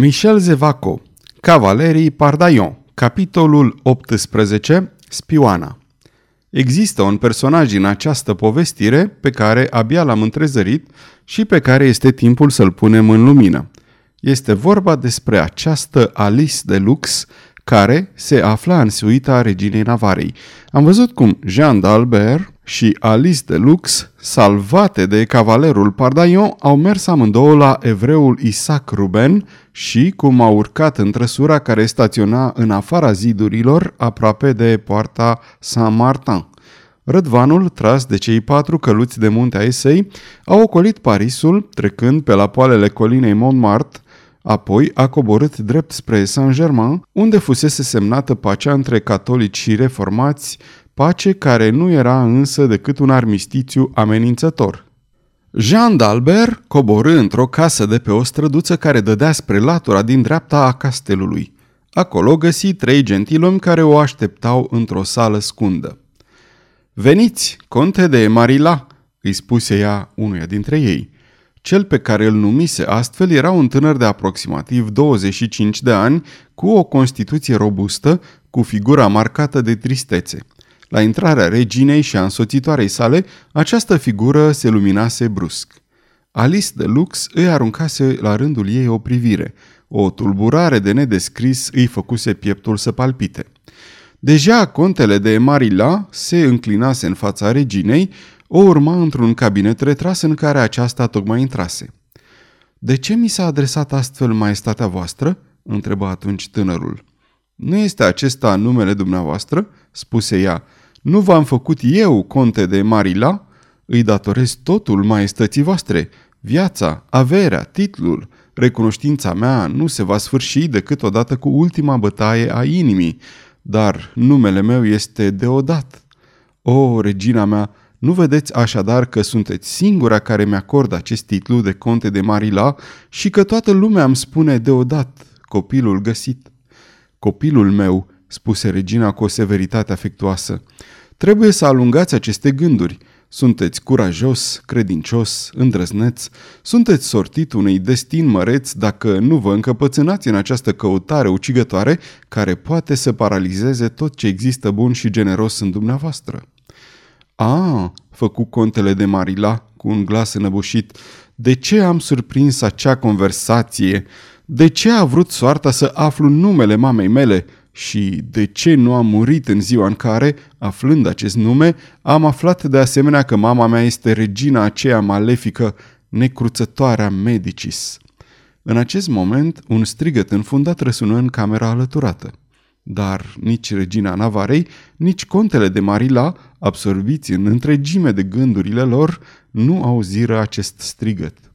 Michel Zevaco, Cavalerii Pardaion, capitolul 18, Spioana. Există un personaj în această povestire pe care abia l-am întrezărit și pe care este timpul să-l punem în lumină. Este vorba despre această Alice de Lux care se afla în suita reginei Navarei. Am văzut cum Jean d'Albert și Alice de Lux, salvate de cavalerul Pardaion, au mers amândouă la evreul Isaac Ruben și cum au urcat în trăsura care staționa în afara zidurilor, aproape de poarta Saint-Martin. Rădvanul, tras de cei patru căluți de munte ai săi, a ocolit Parisul, trecând pe la poalele colinei Montmartre, Apoi a coborât drept spre Saint-Germain, unde fusese semnată pacea între catolici și reformați, pace care nu era însă decât un armistițiu amenințător. Jean d'Albert coborâ într-o casă de pe o străduță care dădea spre latura din dreapta a castelului. Acolo găsi trei gentilomi care o așteptau într-o sală scundă. Veniți, conte de Marila!" îi spuse ea unuia dintre ei. Cel pe care îl numise astfel era un tânăr de aproximativ 25 de ani, cu o constituție robustă, cu figura marcată de tristețe. La intrarea reginei și a însoțitoarei sale, această figură se luminase brusc. Alice de Lux îi aruncase la rândul ei o privire. O tulburare de nedescris îi făcuse pieptul să palpite. Deja contele de Marila se înclinase în fața reginei, o urma într-un cabinet retras în care aceasta tocmai intrase. De ce mi s-a adresat astfel maestatea voastră?" întrebă atunci tânărul. Nu este acesta numele dumneavoastră?" spuse ea. Nu v-am făcut eu, conte de Marila? Îi datorez totul maestății voastre. Viața, averea, titlul, recunoștința mea nu se va sfârși decât odată cu ultima bătaie a inimii, dar numele meu este deodat. O, regina mea, nu vedeți așadar că sunteți singura care mi-acordă acest titlu de conte de Marila și că toată lumea îmi spune deodat copilul găsit? Copilul meu, spuse regina cu o severitate afectuoasă, trebuie să alungați aceste gânduri. Sunteți curajos, credincios, îndrăzneț, sunteți sortit unui destin măreț dacă nu vă încăpățânați în această căutare ucigătoare care poate să paralizeze tot ce există bun și generos în dumneavoastră. A, făcu contele de Marila cu un glas înăbușit, de ce am surprins acea conversație? De ce a vrut soarta să aflu numele mamei mele? Și de ce nu am murit în ziua în care, aflând acest nume, am aflat de asemenea că mama mea este regina aceea malefică, necruțătoarea Medicis? În acest moment, un strigăt înfundat răsună în camera alăturată. Dar nici regina Navarei, nici contele de Marila, absorbiți în întregime de gândurile lor, nu auziră acest strigăt.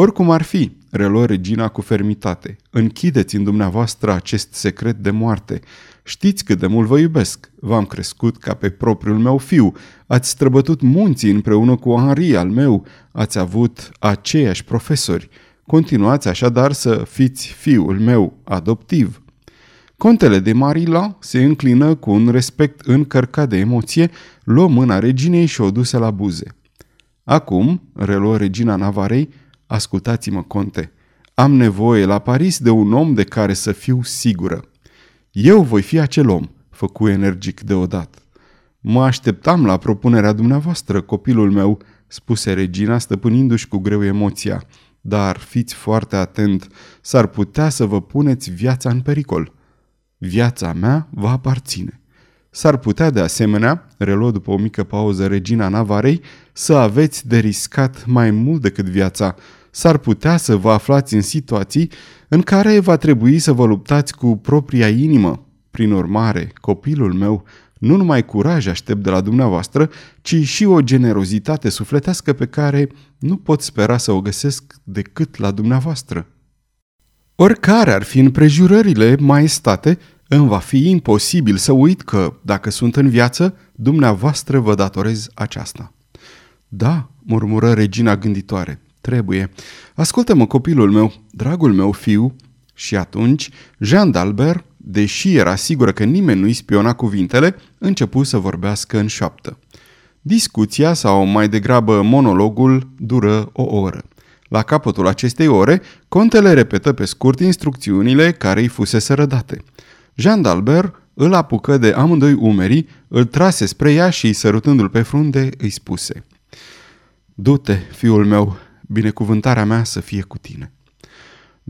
Oricum ar fi, reluă regina cu fermitate, închideți în dumneavoastră acest secret de moarte. Știți cât de mult vă iubesc. V-am crescut ca pe propriul meu fiu. Ați străbătut munții împreună cu Henri al meu. Ați avut aceiași profesori. Continuați așadar să fiți fiul meu adoptiv. Contele de Marila se înclină cu un respect încărcat de emoție, luă mâna reginei și o duse la buze. Acum, reluă regina Navarei, ascultați-mă, conte, am nevoie la Paris de un om de care să fiu sigură. Eu voi fi acel om, făcu energic deodată. Mă așteptam la propunerea dumneavoastră, copilul meu, spuse regina, stăpânindu-și cu greu emoția. Dar fiți foarte atent, s-ar putea să vă puneți viața în pericol. Viața mea va aparține. S-ar putea de asemenea, reluă după o mică pauză regina Navarei, să aveți de riscat mai mult decât viața. S-ar putea să vă aflați în situații în care va trebui să vă luptați cu propria inimă. Prin urmare, copilul meu, nu numai curaj aștept de la dumneavoastră, ci și o generozitate sufletească pe care nu pot spera să o găsesc decât la dumneavoastră. Oricare ar fi împrejurările, maestate, îmi va fi imposibil să uit că, dacă sunt în viață, dumneavoastră vă datorez aceasta. Da, murmură regina gânditoare, trebuie. Ascultă-mă, copilul meu, dragul meu fiu. Și atunci, Jean d'Albert, deși era sigură că nimeni nu-i spiona cuvintele, începu să vorbească în șoaptă. Discuția, sau mai degrabă monologul, dură o oră. La capătul acestei ore, contele repetă pe scurt instrucțiunile care îi fusese rădate. Jean d'Albert îl apucă de amândoi umerii, îl trase spre ea și, sărutându-l pe frunde, îi spuse Du-te, fiul meu, binecuvântarea mea să fie cu tine.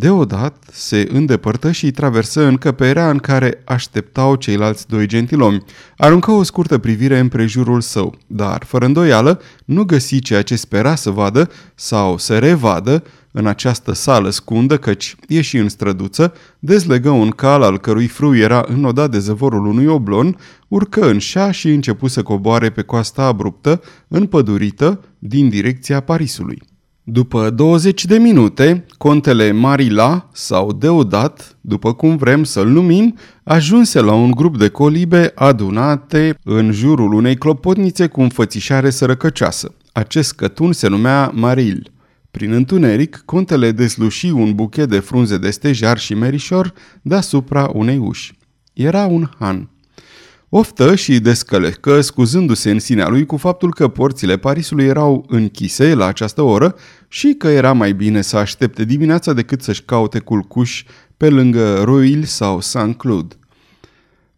Deodată se îndepărtă și traversă încăperea în care așteptau ceilalți doi gentilomi. Aruncă o scurtă privire în prejurul său, dar, fără îndoială, nu găsi ceea ce spera să vadă sau să revadă în această sală scundă, căci ieși în străduță, dezlegă un cal al cărui frâu era înnodat de zăvorul unui oblon, urcă în șa și începu să coboare pe coasta abruptă, împădurită, din direcția Parisului. După 20 de minute, contele Marila sau Deodat, după cum vrem să-l numim, ajunse la un grup de colibe adunate în jurul unei clopotnițe cu înfățișare sărăcăcioasă. Acest cătun se numea Maril. Prin întuneric, contele desluși un buchet de frunze de stejar și merișor deasupra unei uși. Era un han. Oftă și descălecă, scuzându-se în sinea lui cu faptul că porțile Parisului erau închise la această oră și că era mai bine să aștepte dimineața decât să-și caute culcuș pe lângă Roil sau Saint-Cloud.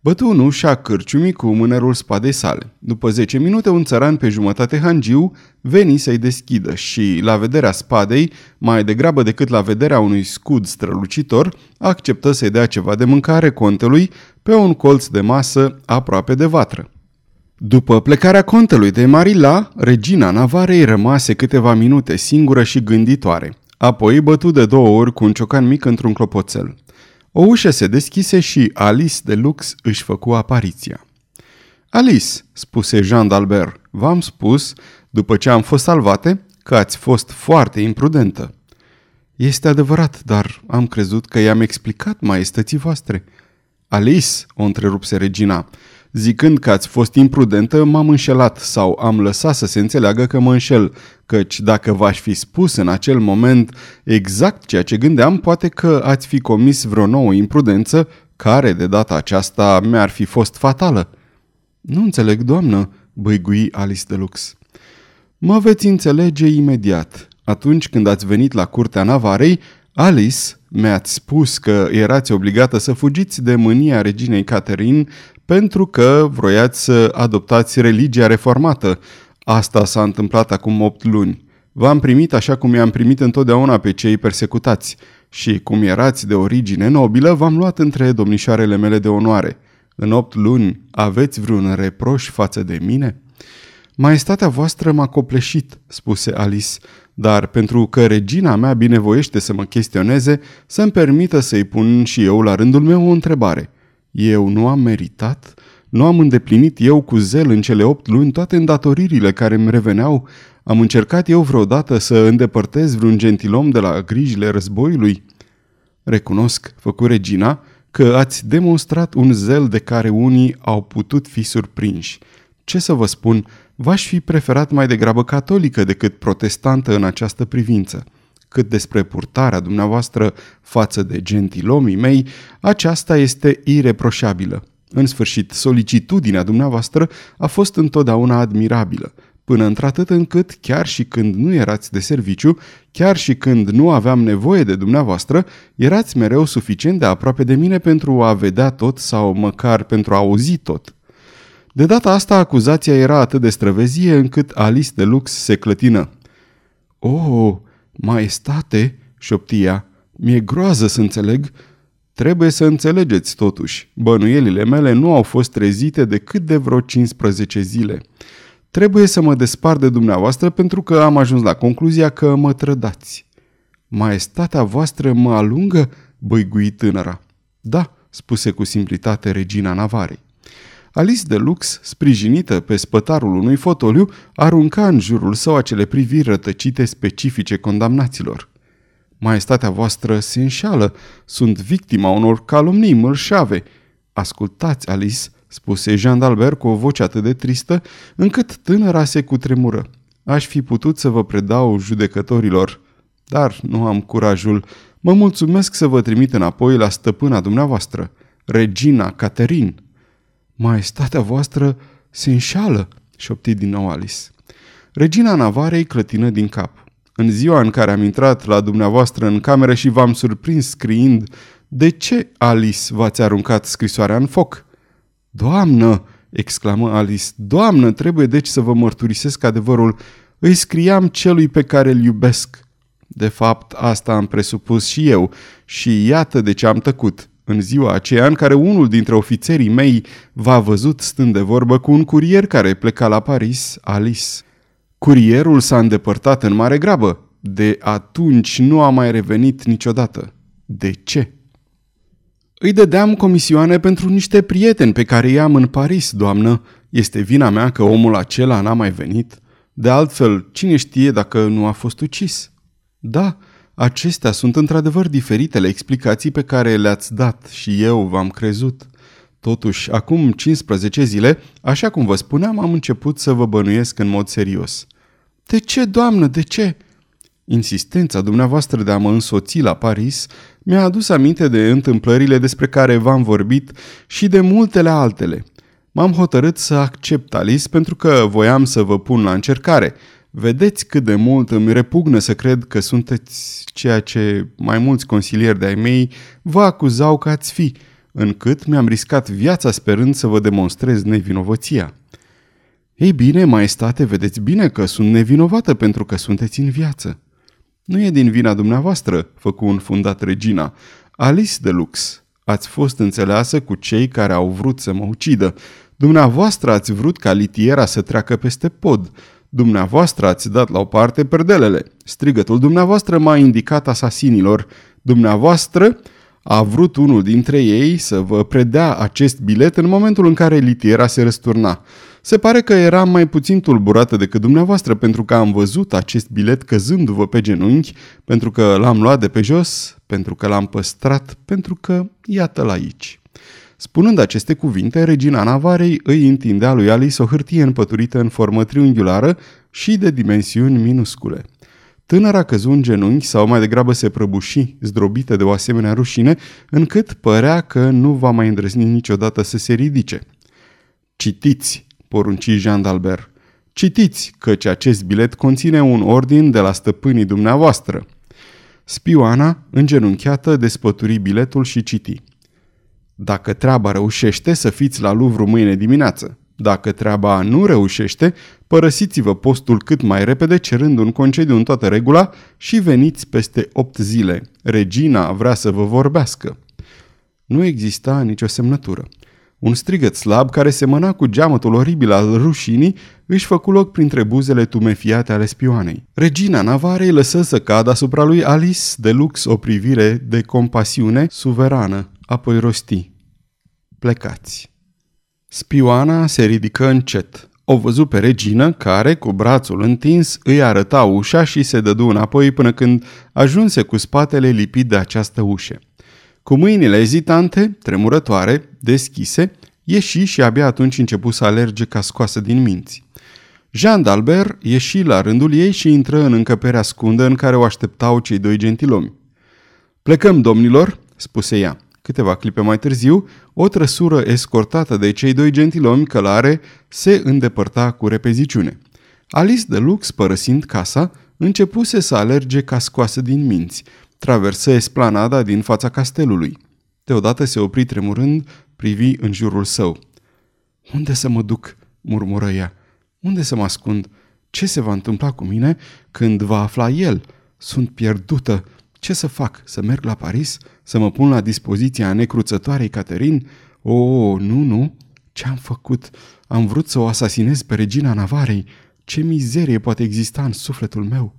Bătu în ușa cârciumii cu mânerul spadei sale. După 10 minute, un țăran pe jumătate hangiu veni să-i deschidă și, la vederea spadei, mai degrabă decât la vederea unui scud strălucitor, acceptă să-i dea ceva de mâncare contelui pe un colț de masă aproape de vatră. După plecarea contelui de Marila, regina Navarei rămase câteva minute singură și gânditoare. Apoi bătu de două ori cu un ciocan mic într-un clopoțel. O ușă se deschise și Alice de Lux își făcu apariția. Alice, spuse Jean d'Albert, v-am spus, după ce am fost salvate, că ați fost foarte imprudentă. Este adevărat, dar am crezut că i-am explicat maestății voastre. Alice, o întrerupse regina, zicând că ați fost imprudentă, m-am înșelat sau am lăsat să se înțeleagă că mă înșel, căci dacă v-aș fi spus în acel moment exact ceea ce gândeam, poate că ați fi comis vreo nouă imprudență, care de data aceasta mi-ar fi fost fatală. Nu înțeleg, doamnă, băigui Alice de Lux. Mă veți înțelege imediat. Atunci când ați venit la curtea Navarei, Alice mi-ați spus că erați obligată să fugiți de mânia reginei Catherine pentru că vroiați să adoptați religia reformată. Asta s-a întâmplat acum 8 luni. V-am primit așa cum i-am primit întotdeauna pe cei persecutați și cum erați de origine nobilă, v-am luat între domnișoarele mele de onoare. În opt luni aveți vreun reproș față de mine?" Maestatea voastră m-a copleșit," spuse Alice, dar pentru că regina mea binevoiește să mă chestioneze, să-mi permită să-i pun și eu la rândul meu o întrebare. Eu nu am meritat? Nu am îndeplinit eu cu zel în cele opt luni toate îndatoririle care îmi reveneau? Am încercat eu vreodată să îndepărtez vreun gentilom de la grijile războiului? Recunosc, făcu regina, că ați demonstrat un zel de care unii au putut fi surprinși. Ce să vă spun, v-aș fi preferat mai degrabă catolică decât protestantă în această privință. Cât despre purtarea dumneavoastră față de gentilomii mei, aceasta este ireproșabilă. În sfârșit, solicitudinea dumneavoastră a fost întotdeauna admirabilă, până într-atât încât, chiar și când nu erați de serviciu, chiar și când nu aveam nevoie de dumneavoastră, erați mereu suficient de aproape de mine pentru a vedea tot sau măcar pentru a auzi tot. De data asta, acuzația era atât de străvezie încât Alice de Lux se clătină. Oh, maestate, șoptia, mi-e groază să înțeleg. Trebuie să înțelegeți totuși, bănuielile mele nu au fost trezite decât de vreo 15 zile. Trebuie să mă despart de dumneavoastră pentru că am ajuns la concluzia că mă trădați. Maestatea voastră mă alungă? băigui tânăra. Da, spuse cu simplitate regina Navarei. Alice de Lux, sprijinită pe spătarul unui fotoliu, arunca în jurul său acele priviri rătăcite specifice condamnaților. Maestatea voastră se înșală, sunt victima unor calomnii mărșave. Ascultați, Alice, spuse Jean d'Albert cu o voce atât de tristă, încât tânăra se cutremură. Aș fi putut să vă predau judecătorilor, dar nu am curajul. Mă mulțumesc să vă trimit înapoi la stăpâna dumneavoastră, regina Caterin. Maestatea voastră se înșală, șopti din nou Alice. Regina Navarei clătină din cap. în ziua în care am intrat la dumneavoastră în cameră și v-am surprins scriind, de ce, Alice, v-ați aruncat scrisoarea în foc? Doamnă, exclamă Alice, doamnă, trebuie deci să vă mărturisesc adevărul. Îi scriam celui pe care îl iubesc. De fapt, asta am presupus și eu și iată de ce am tăcut. În ziua aceea în care unul dintre ofițerii mei v-a văzut stând de vorbă cu un curier care pleca la Paris, Alice. Curierul s-a îndepărtat în mare grabă. De atunci nu a mai revenit niciodată. De ce? Îi dădeam comisioane pentru niște prieteni pe care i-am în Paris, doamnă. Este vina mea că omul acela n-a mai venit. De altfel, cine știe dacă nu a fost ucis? Da, acestea sunt într-adevăr diferitele explicații pe care le-ați dat și eu v-am crezut. Totuși, acum 15 zile, așa cum vă spuneam, am început să vă bănuiesc în mod serios. De ce, doamnă, de ce?" Insistența dumneavoastră de a mă însoți la Paris mi-a adus aminte de întâmplările despre care v-am vorbit și de multele altele. M-am hotărât să accept Alice pentru că voiam să vă pun la încercare. Vedeți cât de mult îmi repugnă să cred că sunteți ceea ce mai mulți consilieri de-ai mei vă acuzau că ați fi, încât mi-am riscat viața sperând să vă demonstrez nevinovăția. Ei bine, maestate, vedeți bine că sunt nevinovată pentru că sunteți în viață. Nu e din vina dumneavoastră, făcu un fundat regina. Alice de Lux, ați fost înțeleasă cu cei care au vrut să mă ucidă. Dumneavoastră ați vrut ca litiera să treacă peste pod. Dumneavoastră ați dat la o parte perdelele. Strigătul dumneavoastră m-a indicat asasinilor. Dumneavoastră a vrut unul dintre ei să vă predea acest bilet în momentul în care litiera se răsturna. Se pare că eram mai puțin tulburată decât dumneavoastră pentru că am văzut acest bilet căzându-vă pe genunchi, pentru că l-am luat de pe jos, pentru că l-am păstrat, pentru că iată-l aici. Spunând aceste cuvinte, regina Navarei îi întindea lui Alice o hârtie împăturită în formă triunghiulară și de dimensiuni minuscule. Tânăra căzu în genunchi sau mai degrabă se prăbuși, zdrobită de o asemenea rușine, încât părea că nu va mai îndrăzni niciodată să se ridice. Citiți, porunci Jean d'Albert. Citiți, căci acest bilet conține un ordin de la stăpânii dumneavoastră. Spioana, îngenunchiată, despături biletul și citi. Dacă treaba reușește, să fiți la Louvre mâine dimineață. Dacă treaba nu reușește, părăsiți-vă postul cât mai repede, cerând un concediu în toată regula și veniți peste opt zile. Regina vrea să vă vorbească. Nu exista nicio semnătură. Un strigăt slab care semăna cu geamătul oribil al rușinii își făcu loc printre buzele tumefiate ale spioanei. Regina Navarei lăsă să cadă asupra lui Alice de lux o privire de compasiune suverană, apoi rosti. Plecați. Spioana se ridică încet. O văzu pe regină care, cu brațul întins, îi arăta ușa și se dădu înapoi până când ajunse cu spatele lipit de această ușă. Cu mâinile ezitante, tremurătoare, deschise, ieși și abia atunci începu să alerge ca scoasă din minți. Jean d'Albert ieși la rândul ei și intră în încăperea scundă în care o așteptau cei doi gentilomi. Plecăm, domnilor, spuse ea. Câteva clipe mai târziu, o trăsură escortată de cei doi gentilomi călare se îndepărta cu repeziciune. Alice de Lux, părăsind casa, începuse să alerge ca scoasă din minți, traversă esplanada din fața castelului. Deodată se opri tremurând, privi în jurul său. Unde să mă duc?" murmură ea. Unde să mă ascund? Ce se va întâmpla cu mine când va afla el? Sunt pierdută. Ce să fac? Să merg la Paris? Să mă pun la dispoziția necruțătoarei Caterin? O, oh, nu, nu. Ce am făcut? Am vrut să o asasinez pe regina Navarei. Ce mizerie poate exista în sufletul meu!"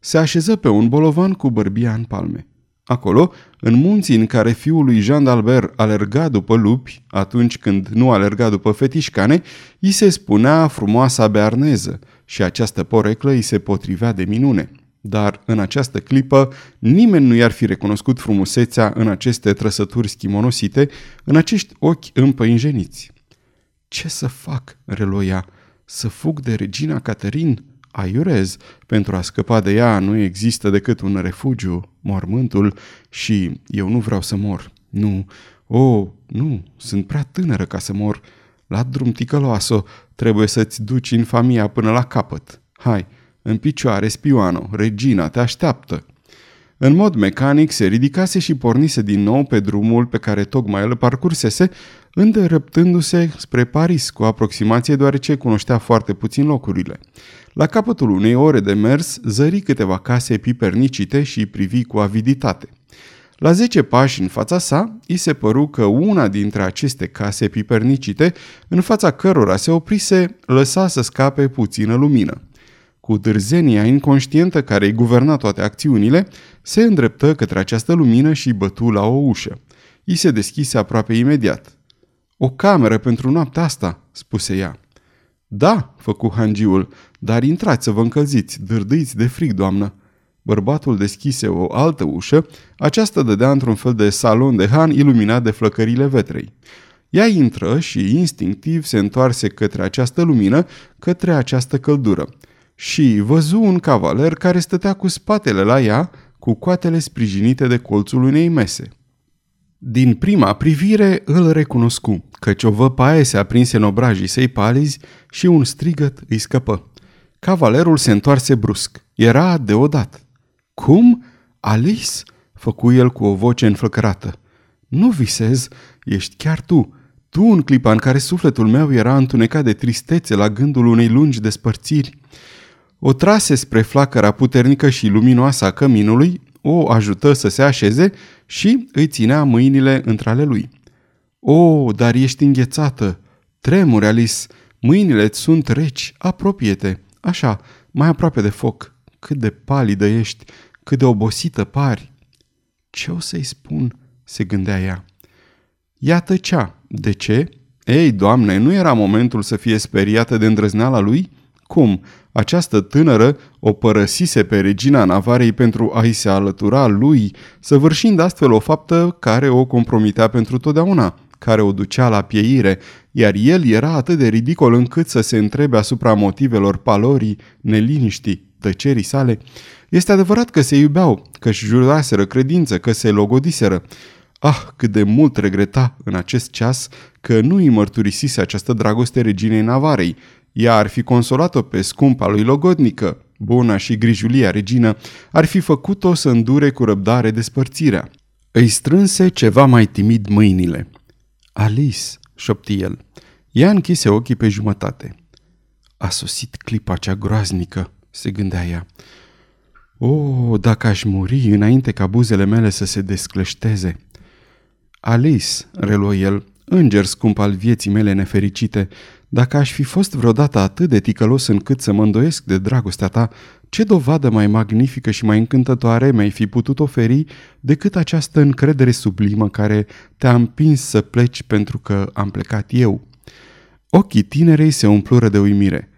se așeză pe un bolovan cu bărbia în palme. Acolo, în munții în care fiul lui Jean d'Albert alerga după lupi, atunci când nu alerga după fetișcane, îi se spunea frumoasa bearneză și această poreclă îi se potrivea de minune. Dar în această clipă nimeni nu i-ar fi recunoscut frumusețea în aceste trăsături schimonosite, în acești ochi împăinjeniți. Ce să fac?" reloia. Să fug de regina Caterin?" aiurez. Pentru a scăpa de ea nu există decât un refugiu, mormântul, și eu nu vreau să mor. Nu, o, oh, nu, sunt prea tânără ca să mor. La drum ticăloasă, trebuie să-ți duci infamia până la capăt. Hai, În picioare, spioano, regina te așteaptă. În mod mecanic se ridicase și pornise din nou pe drumul pe care tocmai îl parcursese, îndreptându-se spre Paris cu aproximație deoarece cunoștea foarte puțin locurile. La capătul unei ore de mers, zări câteva case pipernicite și privi cu aviditate. La zece pași în fața sa, îi se păru că una dintre aceste case pipernicite, în fața cărora se oprise, lăsa să scape puțină lumină. Cu dârzenia inconștientă care îi guverna toate acțiunile, se îndreptă către această lumină și bătu la o ușă. I se deschise aproape imediat. O cameră pentru noaptea asta," spuse ea. Da," făcu hangiul, dar intrați să vă încălziți, dârdâiți de frig, doamnă." Bărbatul deschise o altă ușă, aceasta dădea într-un fel de salon de han iluminat de flăcările vetrei. Ea intră și instinctiv se întoarse către această lumină, către această căldură. Și văzu un cavaler care stătea cu spatele la ea, cu coatele sprijinite de colțul unei mese. Din prima privire îl recunoscu, căci o văpaie se aprinse în obrajii săi palizi și un strigăt îi scăpă. Cavalerul se întoarse brusc. Era deodat. Cum? Alice?" făcu el cu o voce înflăcărată. Nu visez, ești chiar tu. Tu în clipa în care sufletul meu era întunecat de tristețe la gândul unei lungi despărțiri. O trase spre flacăra puternică și luminoasă a căminului, o ajută să se așeze și îi ținea mâinile între ale lui. O, dar ești înghețată! Tremuri, Alice! Mâinile-ți sunt reci, apropie-te! Așa, mai aproape de foc. Cât de palidă ești! Cât de obosită pari! Ce o să-i spun?" se gândea ea. Ea tăcea. De ce? Ei, doamne, nu era momentul să fie speriată de îndrăzneala lui? Cum? Această tânără o părăsise pe regina Navarei pentru a-i se alătura lui, săvârșind astfel o faptă care o compromitea pentru totdeauna, care o ducea la pieire, iar el era atât de ridicol încât să se întrebe asupra motivelor palorii, neliniștii, tăcerii sale. Este adevărat că se iubeau, că își juraseră credință, că se logodiseră. Ah, cât de mult regreta în acest ceas că nu îi mărturisise această dragoste reginei Navarei. Ea ar fi consolat-o pe scumpa lui logodnică, buna și grijulia regină, ar fi făcut-o să îndure cu răbdare despărțirea. Îi strânse ceva mai timid mâinile. Alice, șopti el. Ea închise ochii pe jumătate. A sosit clipa cea groaznică, se gândea ea. O, oh, dacă aș muri înainte ca buzele mele să se descleșteze. Alice, reluă el, înger scump al vieții mele nefericite, dacă aș fi fost vreodată atât de ticălos încât să mă îndoiesc de dragostea ta, ce dovadă mai magnifică și mai încântătoare mi-ai fi putut oferi decât această încredere sublimă care te-a împins să pleci pentru că am plecat eu? Ochii tinerei se umplură de uimire.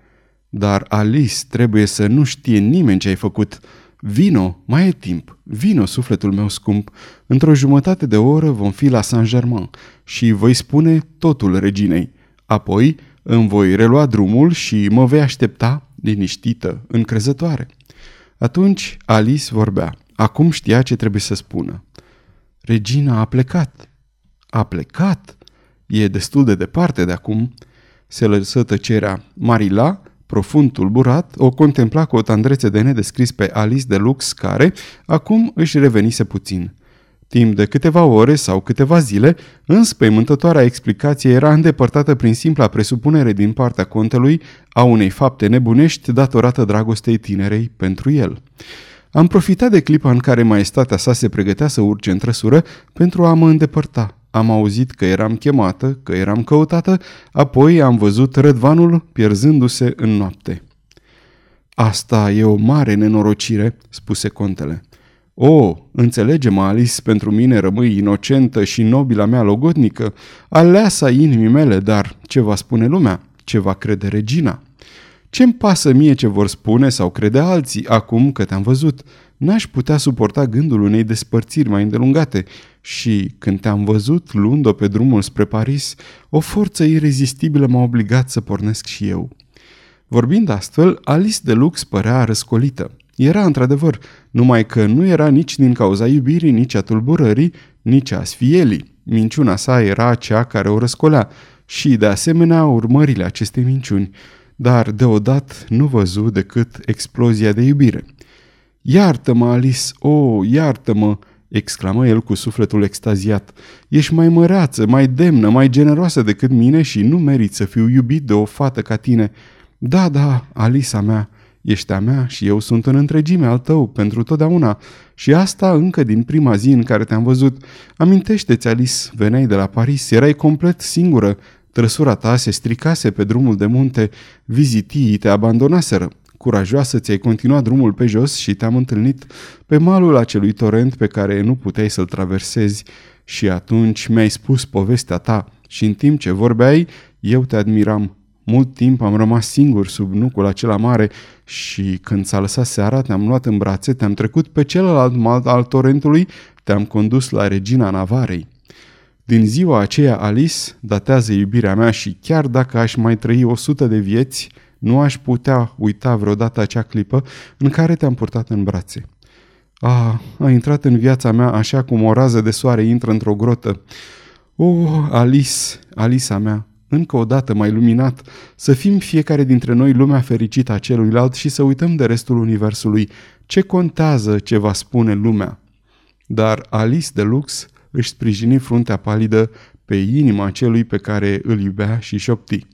Dar Alice trebuie să nu știe nimeni ce ai făcut. Vino, mai e timp. Vino, sufletul meu scump. Într-o jumătate de oră vom fi la Saint-Germain și voi spune totul reginei. Apoi îmi voi relua drumul și mă vei aștepta liniștită, încrezătoare. Atunci Alice vorbea. Acum știa ce trebuie să spună. Regina a plecat. A plecat? E destul de departe de acum. Se lăsă tăcerea. Marila Profund tulburat, o contempla cu o tandrețe de nedescris pe Alice de Lux, care acum își revenise puțin. Timp de câteva ore sau câteva zile, înspăimântătoarea explicație era îndepărtată prin simpla presupunere din partea contelui a unei fapte nebunești datorată dragostei tinerei pentru el. Am profitat de clipa în care maestatea sa se pregătea să urce în trăsură pentru a mă îndepărta, am auzit că eram chemată, că eram căutată, apoi am văzut rădvanul pierzându-se în noapte. Asta e o mare nenorocire, spuse contele. O, înțelege-mă, Alice, pentru mine rămâi inocentă și nobila mea logodnică, aleasa inimii mele, dar ce va spune lumea? Ce va crede regina? Ce-mi pasă mie ce vor spune sau crede alții acum că te-am văzut? N-aș putea suporta gândul unei despărțiri mai îndelungate și, când te-am văzut luând-o pe drumul spre Paris, o forță irezistibilă m-a obligat să pornesc și eu. Vorbind astfel, Alice de Lux părea răscolită. Era într-adevăr, numai că nu era nici din cauza iubirii, nici a tulburării, nici a sfielii. Minciuna sa era cea care o răscolea și, de asemenea, urmările acestei minciuni – dar deodată nu văzu decât explozia de iubire. Iartă-mă, Alice, o, oh, iartă-mă!" exclamă el cu sufletul extaziat. Ești mai măreață, mai demnă, mai generoasă decât mine și nu meriți să fiu iubit de o fată ca tine. Da, da, Alisa mea, ești a mea și eu sunt în întregime al tău pentru totdeauna. Și asta încă din prima zi în care te-am văzut. Amintește-ți, Alice, veneai de la Paris, erai complet singură. Trăsura ta se stricase pe drumul de munte, vizitii te abandonaseră. Curajoasă ți-ai continuat drumul pe jos și te-am întâlnit pe malul acelui torent pe care nu puteai să-l traversezi și atunci mi-ai spus povestea ta și în timp ce vorbeai, eu te admiram. Mult timp am rămas singur sub nucul acela mare și când s-a lăsat seara te-am luat în brațe, te-am trecut pe celălalt mal al torentului, te-am condus la regina Navarei. Din ziua aceea, Alice, datează iubirea mea și chiar dacă aș mai trăi o sută de vieți, nu aș putea uita vreodată acea clipă în care te-am purtat în brațe. Ah, a intrat în viața mea așa cum o rază de soare intră într-o grotă. Oh, Alice, Alisa mea, încă o dată mai luminat, să fim fiecare dintre noi lumea fericită a celuilalt și să uităm de restul universului. Ce contează ce va spune lumea? Dar Alice de Lux își sprijini fruntea palidă pe inima celui pe care îl iubea și șopti.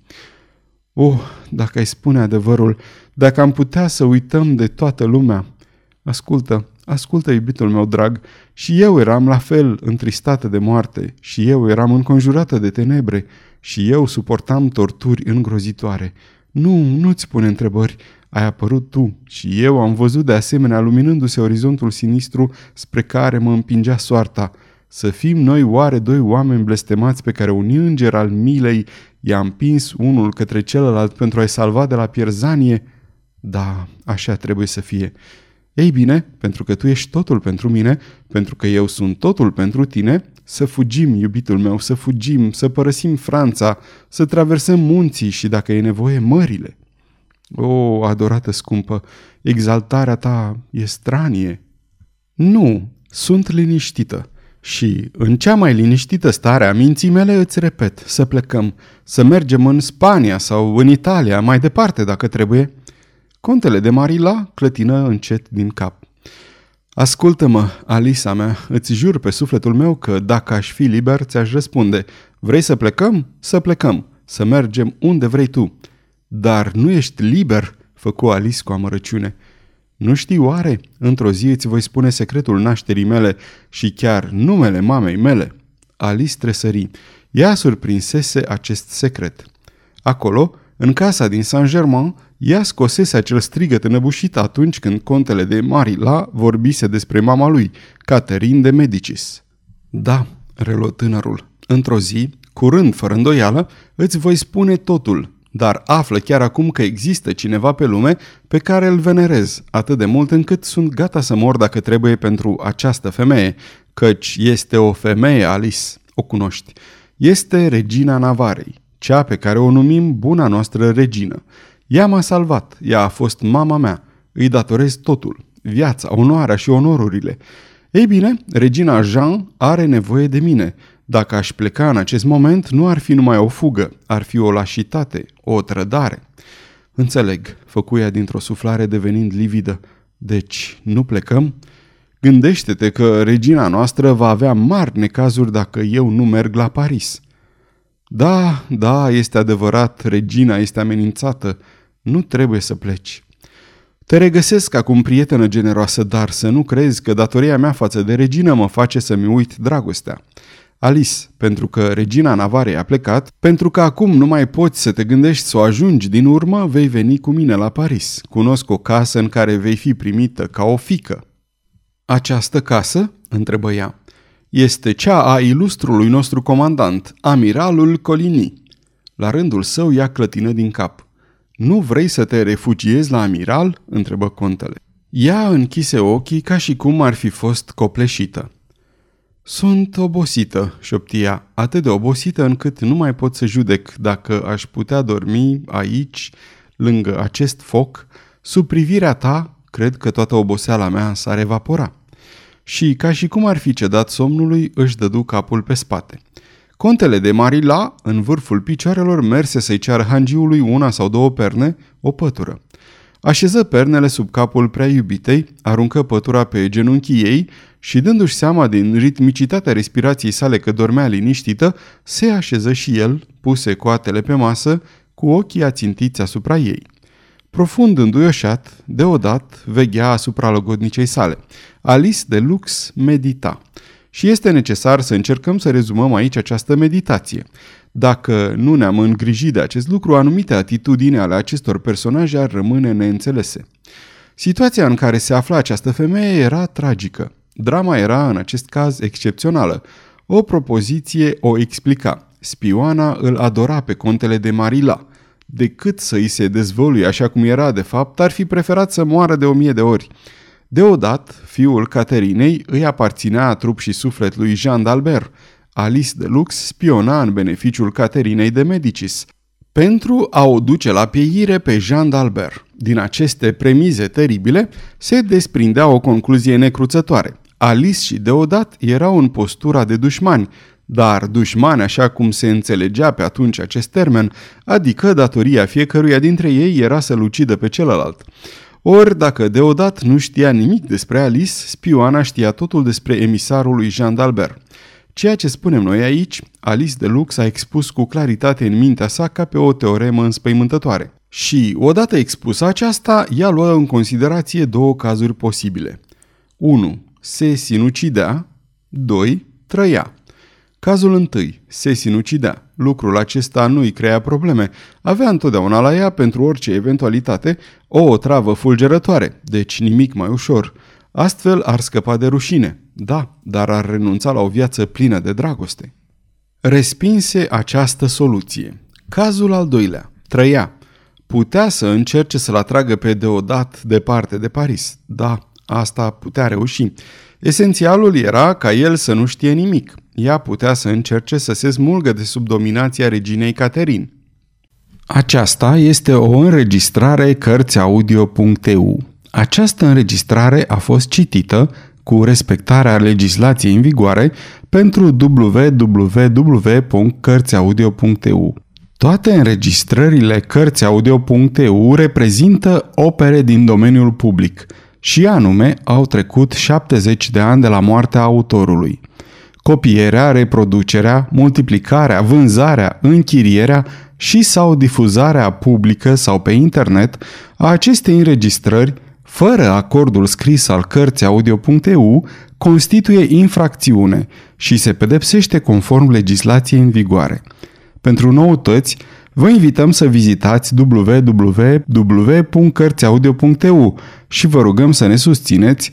Oh, dacă ai spune adevărul, dacă am putea să uităm de toată lumea. Ascultă, ascultă, iubitul meu drag, și eu eram la fel întristată de moarte, și eu eram înconjurată de tenebre, și eu suportam torturi îngrozitoare. Nu, nu-ți pune întrebări, ai apărut tu și eu am văzut de asemenea luminându-se orizontul sinistru spre care mă împingea soarta. Să fim noi oare doi oameni blestemați pe care un înger al milei i-a împins unul către celălalt pentru a-i salva de la pierzanie? Da, așa trebuie să fie. Ei bine, pentru că tu ești totul pentru mine, pentru că eu sunt totul pentru tine, să fugim, iubitul meu, să fugim, să părăsim Franța, să traversăm munții și, dacă e nevoie, mările. O, adorată scumpă, exaltarea ta e stranie. Nu, sunt liniștită. Și, în cea mai liniștită stare a minții mele, îți repet, să plecăm, să mergem în Spania sau în Italia, mai departe dacă trebuie. Contele de Marila clătină încet din cap. Ascultă-mă, Alisa mea, îți jur pe sufletul meu că dacă aș fi liber, ți-aș răspunde. Vrei să plecăm? Să plecăm. Să mergem unde vrei tu. Dar nu ești liber, făcu Alice cu amărăciune. Nu știi oare? Într-o zi îți voi spune secretul nașterii mele și chiar numele mamei mele. Alice tresări. Ea surprinsese acest secret. Acolo, în casa din Saint-Germain, ea scosese acel strigăt înăbușit atunci când contele de Marila vorbise despre mama lui, Catherine de Medicis. Da, reluă tânărul, într-o zi, curând, fără îndoială, îți voi spune totul, dar află chiar acum că există cineva pe lume pe care îl venerez atât de mult încât sunt gata să mor dacă trebuie pentru această femeie, căci este o femeie, Alice, o cunoști. Este regina Navarei, cea pe care o numim buna noastră regină. Ea m-a salvat, ea a fost mama mea, îi datorez totul, viața, onoarea și onorurile. Ei bine, regina Jean are nevoie de mine. Dacă aș pleca în acest moment, nu ar fi numai o fugă, ar fi o lașitate, o trădare. Înțeleg, făcuia dintr-o suflare devenind lividă. Deci, nu plecăm? Gândește-te că regina noastră va avea mari necazuri dacă eu nu merg la Paris. Da, da, este adevărat, regina este amenințată. Nu trebuie să pleci. Te regăsesc acum prietenă generoasă, dar să nu crezi că datoria mea față de regină mă face să-mi uit dragostea. Alice, pentru că regina Navarei a plecat, pentru că acum nu mai poți să te gândești să o ajungi din urmă, vei veni cu mine la Paris. Cunosc o casă în care vei fi primită ca o fică. Această casă? întrebă ea. Este cea a ilustrului nostru comandant, amiralul Colini. La rândul său ea clătină din cap. Nu vrei să te refugiezi la amiral?" întrebă contele. Ea închise ochii ca și cum ar fi fost copleșită. Sunt obosită, șoptia, atât de obosită încât nu mai pot să judec dacă aș putea dormi aici, lângă acest foc, sub privirea ta, cred că toată oboseala mea s-ar evapora. Și, ca și cum ar fi cedat somnului, își dădu capul pe spate. Contele de Marila, în vârful picioarelor, merse să-i ceară hangiului una sau două perne, o pătură. Așeză pernele sub capul prea iubitei, aruncă pătura pe genunchii ei și, dându-și seama din ritmicitatea respirației sale că dormea liniștită, se așeză și el, puse coatele pe masă, cu ochii ațintiți asupra ei. Profund înduioșat, deodat, veghea asupra logodnicei sale. Alice de Lux medita. Și este necesar să încercăm să rezumăm aici această meditație. Dacă nu ne-am îngrijit de acest lucru, anumite atitudini ale acestor personaje ar rămâne neînțelese. Situația în care se afla această femeie era tragică. Drama era, în acest caz, excepțională. O propoziție o explica. Spioana îl adora pe contele de Marila. Decât să îi se dezvăluie așa cum era de fapt, ar fi preferat să moară de o mie de ori. Deodat, fiul Caterinei îi aparținea trup și suflet lui Jean d'Albert. Alice de Lux spiona în beneficiul Caterinei de Medicis, pentru a o duce la pieire pe Jean d'Albert. Din aceste premize teribile se desprindea o concluzie necruțătoare. Alice și Deodat erau în postura de dușmani, dar dușmani, așa cum se înțelegea pe atunci acest termen, adică datoria fiecăruia dintre ei era să-l ucidă pe celălalt. Ori, dacă deodat nu știa nimic despre Alice, spioana știa totul despre emisarul lui Jean d'Albert. Ceea ce spunem noi aici, Alice de Lux a expus cu claritate în mintea sa ca pe o teoremă înspăimântătoare. Și, odată expusă aceasta, ea luă în considerație două cazuri posibile. 1. Se sinucidea 2. Trăia. Cazul întâi, se sinucidea. Lucrul acesta nu îi crea probleme. Avea întotdeauna la ea, pentru orice eventualitate, o otravă fulgerătoare, deci nimic mai ușor. Astfel ar scăpa de rușine. Da, dar ar renunța la o viață plină de dragoste. Respinse această soluție. Cazul al doilea. Trăia. Putea să încerce să-l atragă pe Deodat departe de Paris. Da, asta putea reuși. Esențialul era ca el să nu știe nimic. Ea putea să încerce să se smulgă de sub dominația reginei Caterin. Aceasta este o înregistrare Cărțiaudio.eu. Această înregistrare a fost citită cu respectarea legislației în vigoare pentru www.cărțiaudio.eu. Toate înregistrările Cărțiaudio.eu reprezintă opere din domeniul public și anume au trecut 70 de ani de la moartea autorului. Copierea, reproducerea, multiplicarea, vânzarea, închirierea și sau difuzarea publică sau pe internet a acestei înregistrări fără acordul scris al cărții audio.eu, constituie infracțiune și se pedepsește conform legislației în vigoare. Pentru noutăți, vă invităm să vizitați www.cărțiaudio.eu și vă rugăm să ne susțineți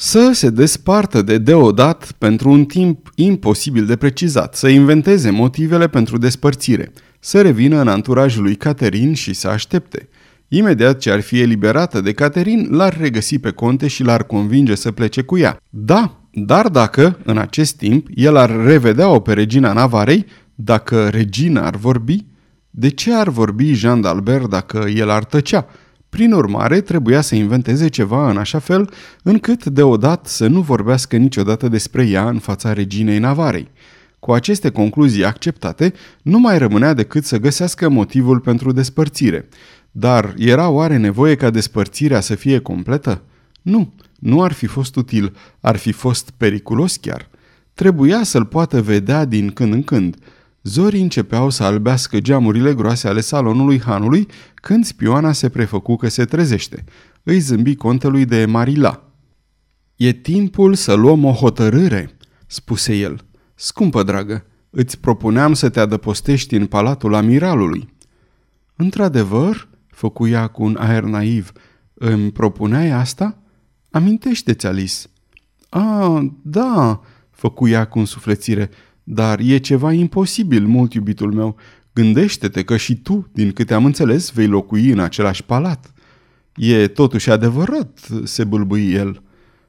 Să se despartă de deodat pentru un timp imposibil de precizat, să inventeze motivele pentru despărțire, să revină în anturajul lui Caterin și să aștepte – Imediat ce ar fi eliberată de Caterin, l-ar regăsi pe conte și l-ar convinge să plece cu ea. Da, dar dacă, în acest timp, el ar revedea-o pe regina Navarei, dacă regina ar vorbi, de ce ar vorbi Jean d'Albert dacă el ar tăcea? Prin urmare, trebuia să inventeze ceva în așa fel încât deodată să nu vorbească niciodată despre ea în fața reginei Navarei. Cu aceste concluzii acceptate, nu mai rămânea decât să găsească motivul pentru despărțire – dar era oare nevoie ca despărțirea să fie completă? Nu, nu ar fi fost util, ar fi fost periculos chiar. Trebuia să-l poată vedea din când în când. Zorii începeau să albească geamurile groase ale salonului hanului când spioana se prefăcu că se trezește. Îi zâmbi contelui de Marila. E timpul să luăm o hotărâre, spuse el. Scumpă dragă, îți propuneam să te adăpostești în palatul amiralului. Într-adevăr, făcu ea cu un aer naiv. Îmi propuneai asta? Amintește-ți, Alice. A, da, făcu ea cu însuflețire, dar e ceva imposibil, mult iubitul meu. Gândește-te că și tu, din câte am înțeles, vei locui în același palat. E totuși adevărat, se bâlbâi el.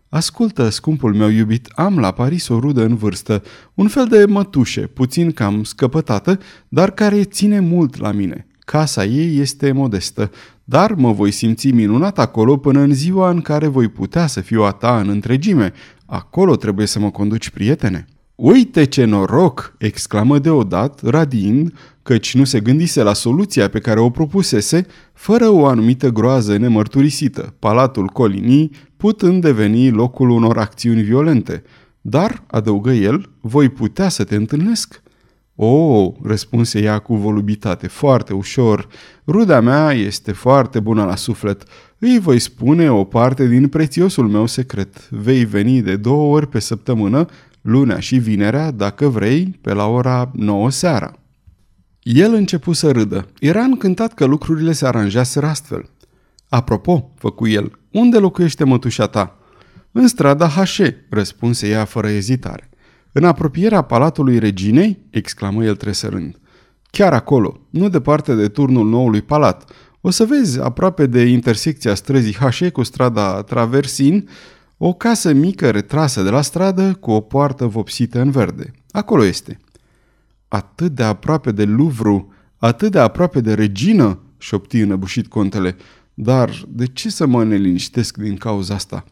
Ascultă, scumpul meu iubit, am la Paris o rudă în vârstă, un fel de mătușe, puțin cam scăpătată, dar care ține mult la mine. Casa ei este modestă, dar mă voi simți minunat acolo până în ziua în care voi putea să fiu a ta în întregime. Acolo trebuie să mă conduci, prietene. Uite ce noroc!" exclamă deodat, radiind, căci nu se gândise la soluția pe care o propusese, fără o anumită groază nemărturisită, palatul Colinii putând deveni locul unor acțiuni violente. Dar, adăugă el, voi putea să te întâlnesc?" O, oh, răspunse ea cu volubitate, foarte ușor. Ruda mea este foarte bună la suflet. Îi voi spune o parte din prețiosul meu secret. Vei veni de două ori pe săptămână, lunea și vinerea, dacă vrei, pe la ora 9 seara. El începu să râdă. Era încântat că lucrurile se aranjaseră astfel. Apropo, făcu el, unde locuiește mătușa ta? În strada Hașe, răspunse ea fără ezitare. În apropierea palatului reginei, exclamă el tresărând. Chiar acolo, nu departe de turnul noului palat. O să vezi, aproape de intersecția străzii Hașe cu strada Traversin, o casă mică retrasă de la stradă cu o poartă vopsită în verde. Acolo este. Atât de aproape de Louvre, atât de aproape de regină, șopti înăbușit contele. Dar de ce să mă neliniștesc din cauza asta?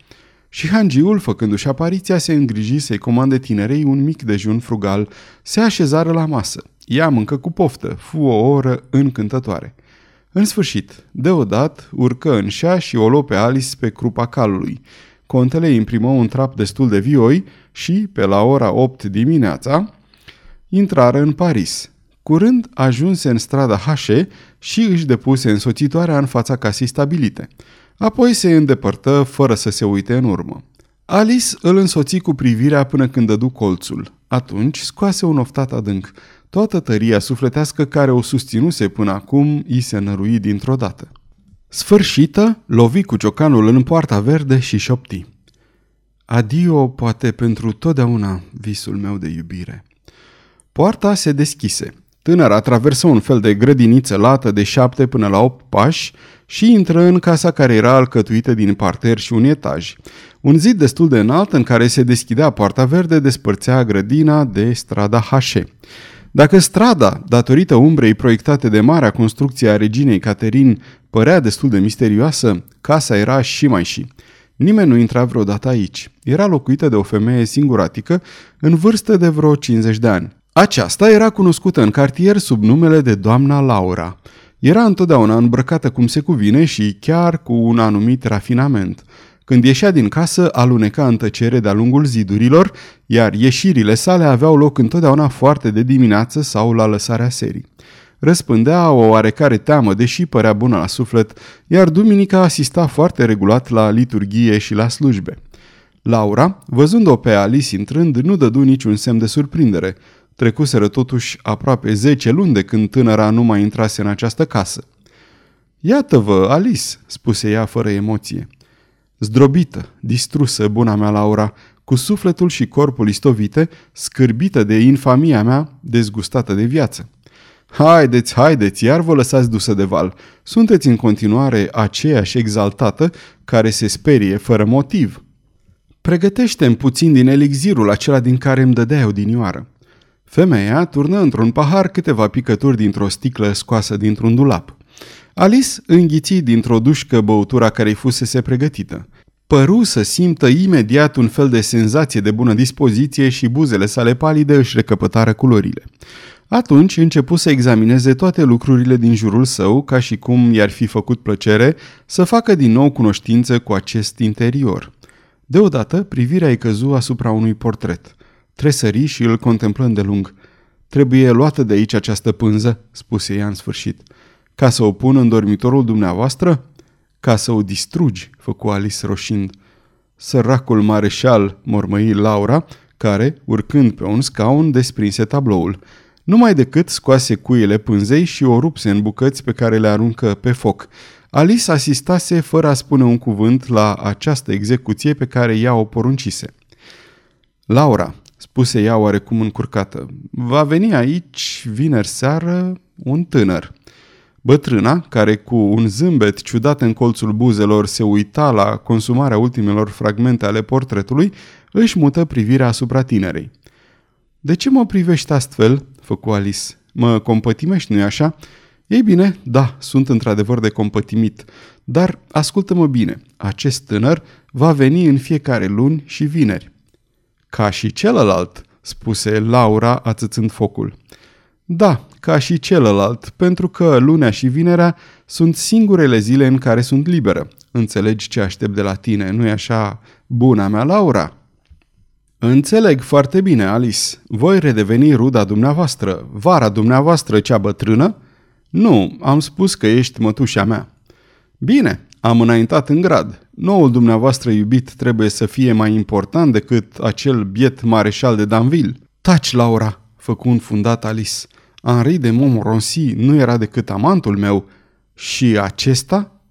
Și hangiul, făcându-și apariția, se îngriji să-i comande tinerei un mic dejun frugal, se așezară la masă. Ea mâncă cu poftă, fu o oră încântătoare. În sfârșit, deodat, urcă în șa și o pe Alice pe crupa calului. Contele imprimă un trap destul de vioi și, pe la ora 8 dimineața, intrară în Paris. Curând ajunse în strada Hașe și își depuse însoțitoarea în fața casei stabilite. Apoi se îndepărtă fără să se uite în urmă. Alice îl însoți cu privirea până când dădu colțul. Atunci scoase un oftat adânc. Toată tăria sufletească care o susținuse până acum i se nărui dintr-o dată. Sfârșită, lovi cu ciocanul în poarta verde și șopti. Adio, poate pentru totdeauna, visul meu de iubire. Poarta se deschise. Tânăra traversă un fel de grădiniță lată de șapte până la opt pași și intră în casa care era alcătuită din parter și un etaj. Un zid destul de înalt în care se deschidea poarta verde despărțea grădina de strada Hașe. Dacă strada, datorită umbrei proiectate de marea construcție a reginei Caterin, părea destul de misterioasă, casa era și mai și. Nimeni nu intra vreodată aici. Era locuită de o femeie singuratică, în vârstă de vreo 50 de ani. Aceasta era cunoscută în cartier sub numele de doamna Laura. Era întotdeauna îmbrăcată cum se cuvine și chiar cu un anumit rafinament. Când ieșea din casă, aluneca în tăcere de-a lungul zidurilor, iar ieșirile sale aveau loc întotdeauna foarte de dimineață sau la lăsarea serii. Răspândea o oarecare teamă, deși părea bună la suflet, iar duminica asista foarte regulat la liturghie și la slujbe. Laura, văzând-o pe Alice intrând, nu dădu niciun semn de surprindere. Trecuseră totuși aproape 10 luni de când tânăra nu mai intrase în această casă. Iată-vă, Alice, spuse ea fără emoție. Zdrobită, distrusă, buna mea Laura, cu sufletul și corpul istovite, scârbită de infamia mea, dezgustată de viață. Haideți, haideți, iar vă lăsați dusă de val. Sunteți în continuare aceeași exaltată care se sperie fără motiv. Pregătește-mi puțin din elixirul acela din care îmi dădeai odinioară. Femeia turnă într-un pahar câteva picături dintr-o sticlă scoasă dintr-un dulap. Alice înghiți dintr-o dușcă băutura care-i fusese pregătită. Păru să simtă imediat un fel de senzație de bună dispoziție și buzele sale palide își recăpătară culorile. Atunci începu să examineze toate lucrurile din jurul său, ca și cum i-ar fi făcut plăcere să facă din nou cunoștință cu acest interior. Deodată, privirea îi căzu asupra unui portret. Tresări și îl contemplă îndelung. Trebuie luată de aici această pânză, spuse ea în sfârșit. Ca să o pun în dormitorul dumneavoastră? Ca să o distrugi, făcu Alice roșind. Săracul mareșal, mormăi Laura, care, urcând pe un scaun, desprinse tabloul. Numai decât scoase cuile pânzei și o rupse în bucăți pe care le aruncă pe foc. Alice asistase fără a spune un cuvânt la această execuție pe care ea o poruncise. Laura, spuse ea oarecum încurcată, va veni aici vineri seară un tânăr. Bătrâna, care cu un zâmbet ciudat în colțul buzelor se uita la consumarea ultimelor fragmente ale portretului, își mută privirea asupra tinerei. De ce mă privești astfel?" făcu Alice. Mă compătimești, nu-i așa?" Ei bine, da, sunt într-adevăr de compătimit, dar ascultă-mă bine, acest tânăr va veni în fiecare luni și vineri. Ca și celălalt, spuse Laura ațățând focul. Da, ca și celălalt, pentru că lunea și vinerea sunt singurele zile în care sunt liberă. Înțelegi ce aștept de la tine, nu-i așa, buna mea Laura? Înțeleg foarte bine, Alice. Voi redeveni ruda dumneavoastră, vara dumneavoastră cea bătrână? Nu, am spus că ești mătușa mea. Bine, am înaintat în grad. Noul dumneavoastră iubit trebuie să fie mai important decât acel biet mareșal de Danville. Taci, Laura, făcu un fundat Alice. Henri de Montmorency nu era decât amantul meu. Și acesta?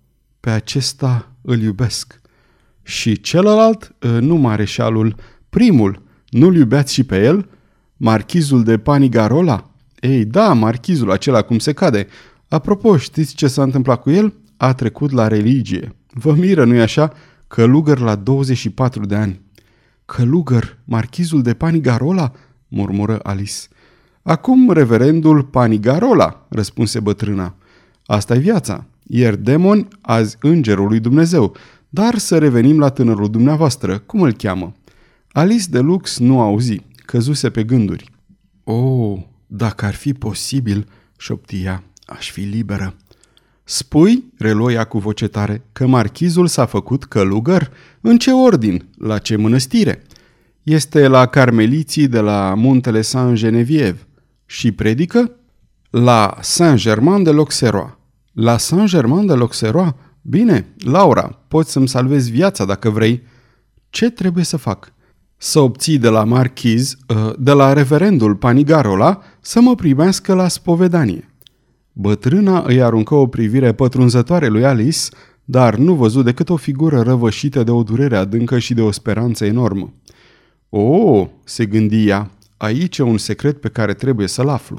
Pe acesta îl iubesc. Și celălalt, ă, nu mareșalul, primul, nu-l iubeați și pe el? Marchizul de Panigarola? Ei, da, marchizul acela cum se cade. Apropo, știți ce s-a întâmplat cu el? A trecut la religie. Vă miră, nu-i așa? Călugăr la 24 de ani. Călugăr, marchizul de Panigarola? murmură Alice. Acum reverendul Panigarola, răspunse bătrâna. asta e viața. Ieri demon, azi îngerul lui Dumnezeu. Dar să revenim la tânărul dumneavoastră. Cum îl cheamă? Alice de Lux nu auzi. Căzuse pe gânduri. Oh, dacă ar fi posibil, șoptia, aș fi liberă. Spui, reloia cu voce tare, că marchizul s-a făcut călugăr? În ce ordin? La ce mănăstire? Este la carmeliții de la muntele Saint-Geneviève. Și predică? La Saint-Germain de l'Auxerrois. La Saint-Germain de l'Auxerrois? Bine, Laura, poți să-mi salvezi viața dacă vrei. Ce trebuie să fac? Să obții de la marchiz, ă, de la reverendul Panigarola, să mă primească la spovedanie. Bătrâna îi aruncă o privire pătrunzătoare lui Alice, dar nu văzut decât o figură răvășită de o durere adâncă și de o speranță enormă. O, se gândi ea, aici e un secret pe care trebuie să-l aflu.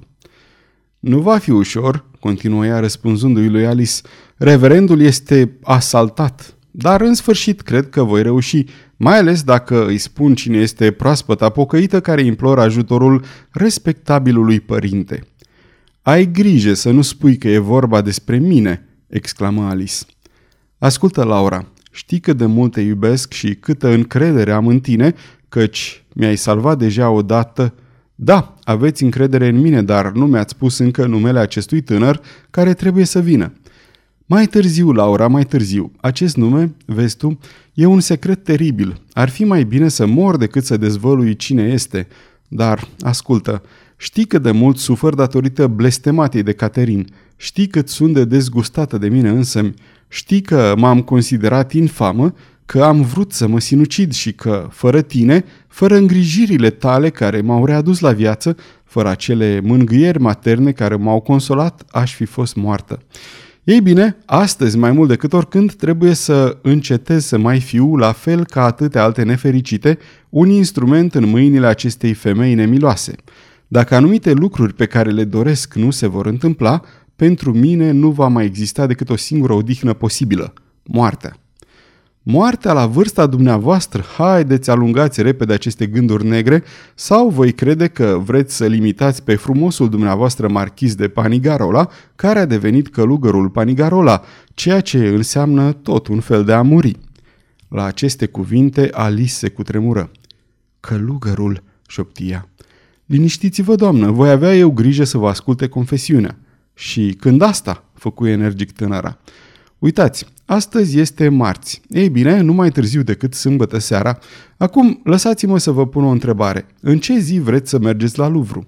Nu va fi ușor, continuă ea răspunzându-i lui Alice. Reverendul este asaltat, dar în sfârșit cred că voi reuși, mai ales dacă îi spun cine este proaspăta pocăită care imploră ajutorul respectabilului părinte. Ai grijă să nu spui că e vorba despre mine, exclamă Alice. Ascultă, Laura, știi cât de mult te iubesc și câtă încredere am în tine, căci mi-ai salvat deja odată. Da, aveți încredere în mine, dar nu mi-ați spus încă numele acestui tânăr care trebuie să vină. Mai târziu, Laura, mai târziu. Acest nume, vezi tu, e un secret teribil. Ar fi mai bine să mor decât să dezvălui cine este. Dar, ascultă, Știi cât de mult sufăr datorită blestematei de Caterin. Știi cât sunt de dezgustată de mine însă. Știi că m-am considerat infamă, că am vrut să mă sinucid și că, fără tine, fără îngrijirile tale care m-au readus la viață, fără acele mângâieri materne care m-au consolat, aș fi fost moartă. Ei bine, astăzi, mai mult decât oricând, trebuie să încetez să mai fiu, la fel ca atâtea alte nefericite, un instrument în mâinile acestei femei nemiloase. Dacă anumite lucruri pe care le doresc nu se vor întâmpla, pentru mine nu va mai exista decât o singură odihnă posibilă, moartea. Moartea la vârsta dumneavoastră, haideți alungați repede aceste gânduri negre sau voi crede că vreți să limitați pe frumosul dumneavoastră marchis de Panigarola, care a devenit călugărul Panigarola, ceea ce înseamnă tot un fel de a muri. La aceste cuvinte Alice se cutremură. Călugărul, șoptia. Liniștiți-vă, doamnă, voi avea eu grijă să vă asculte confesiunea. Și când asta? făcu energic tânăra. Uitați, astăzi este marți. Ei bine, nu mai târziu decât sâmbătă seara. Acum, lăsați-mă să vă pun o întrebare. În ce zi vreți să mergeți la Luvru?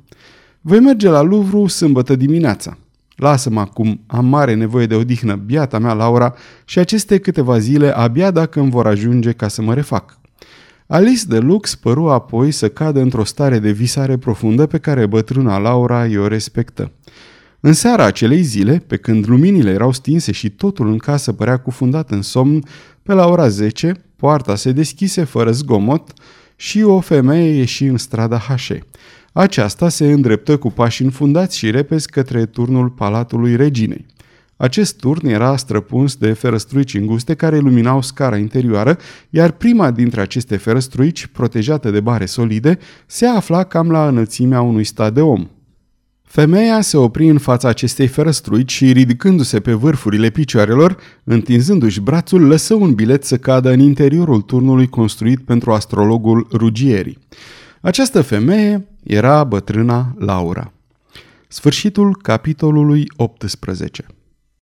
Voi merge la Luvru sâmbătă dimineața. Lasă-mă acum, am mare nevoie de odihnă, biata mea Laura, și aceste câteva zile abia dacă îmi vor ajunge ca să mă refac. Alice de Lux păru apoi să cadă într-o stare de visare profundă pe care bătrâna Laura i-o respectă. În seara acelei zile, pe când luminile erau stinse și totul în casă părea cufundat în somn, pe la ora 10, poarta se deschise fără zgomot și o femeie ieși în strada Hașe. Aceasta se îndreptă cu pași înfundați și repezi către turnul palatului reginei. Acest turn era străpuns de ferăstruici înguste care iluminau scara interioară, iar prima dintre aceste ferăstruici, protejată de bare solide, se afla cam la înălțimea unui stat de om. Femeia se opri în fața acestei ferăstruici și, ridicându-se pe vârfurile picioarelor, întinzându-și brațul, lăsă un bilet să cadă în interiorul turnului construit pentru astrologul Ruggieri. Această femeie era bătrâna Laura. Sfârșitul capitolului 18